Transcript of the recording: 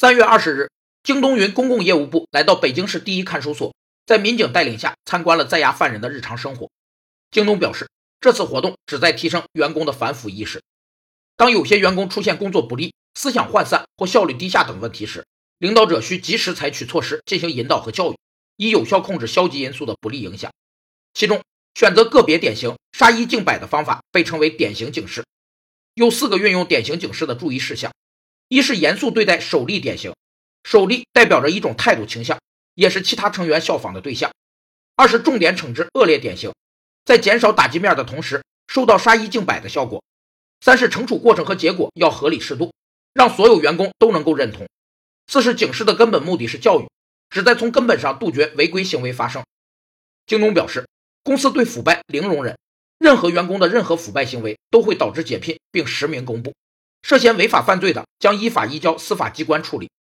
三月二十日，京东云公共业务部来到北京市第一看守所，在民警带领下参观了在押犯人的日常生活。京东表示，这次活动旨在提升员工的反腐意识。当有些员工出现工作不力、思想涣散或效率低下等问题时，领导者需及时采取措施进行引导和教育，以有效控制消极因素的不利影响。其中，选择个别典型杀一儆百的方法被称为典型警示。有四个运用典型警示的注意事项：一是严肃对待首例典型，首例代表着一种态度倾向，也是其他成员效仿的对象；二是重点惩治恶劣典型，在减少打击面的同时，收到杀一儆百的效果；三是惩处过程和结果要合理适度，让所有员工都能够认同。四是警示的根本目的是教育，旨在从根本上杜绝违规行为发生。京东表示，公司对腐败零容忍，任何员工的任何腐败行为都会导致解聘并实名公布，涉嫌违法犯罪的将依法移交司法机关处理。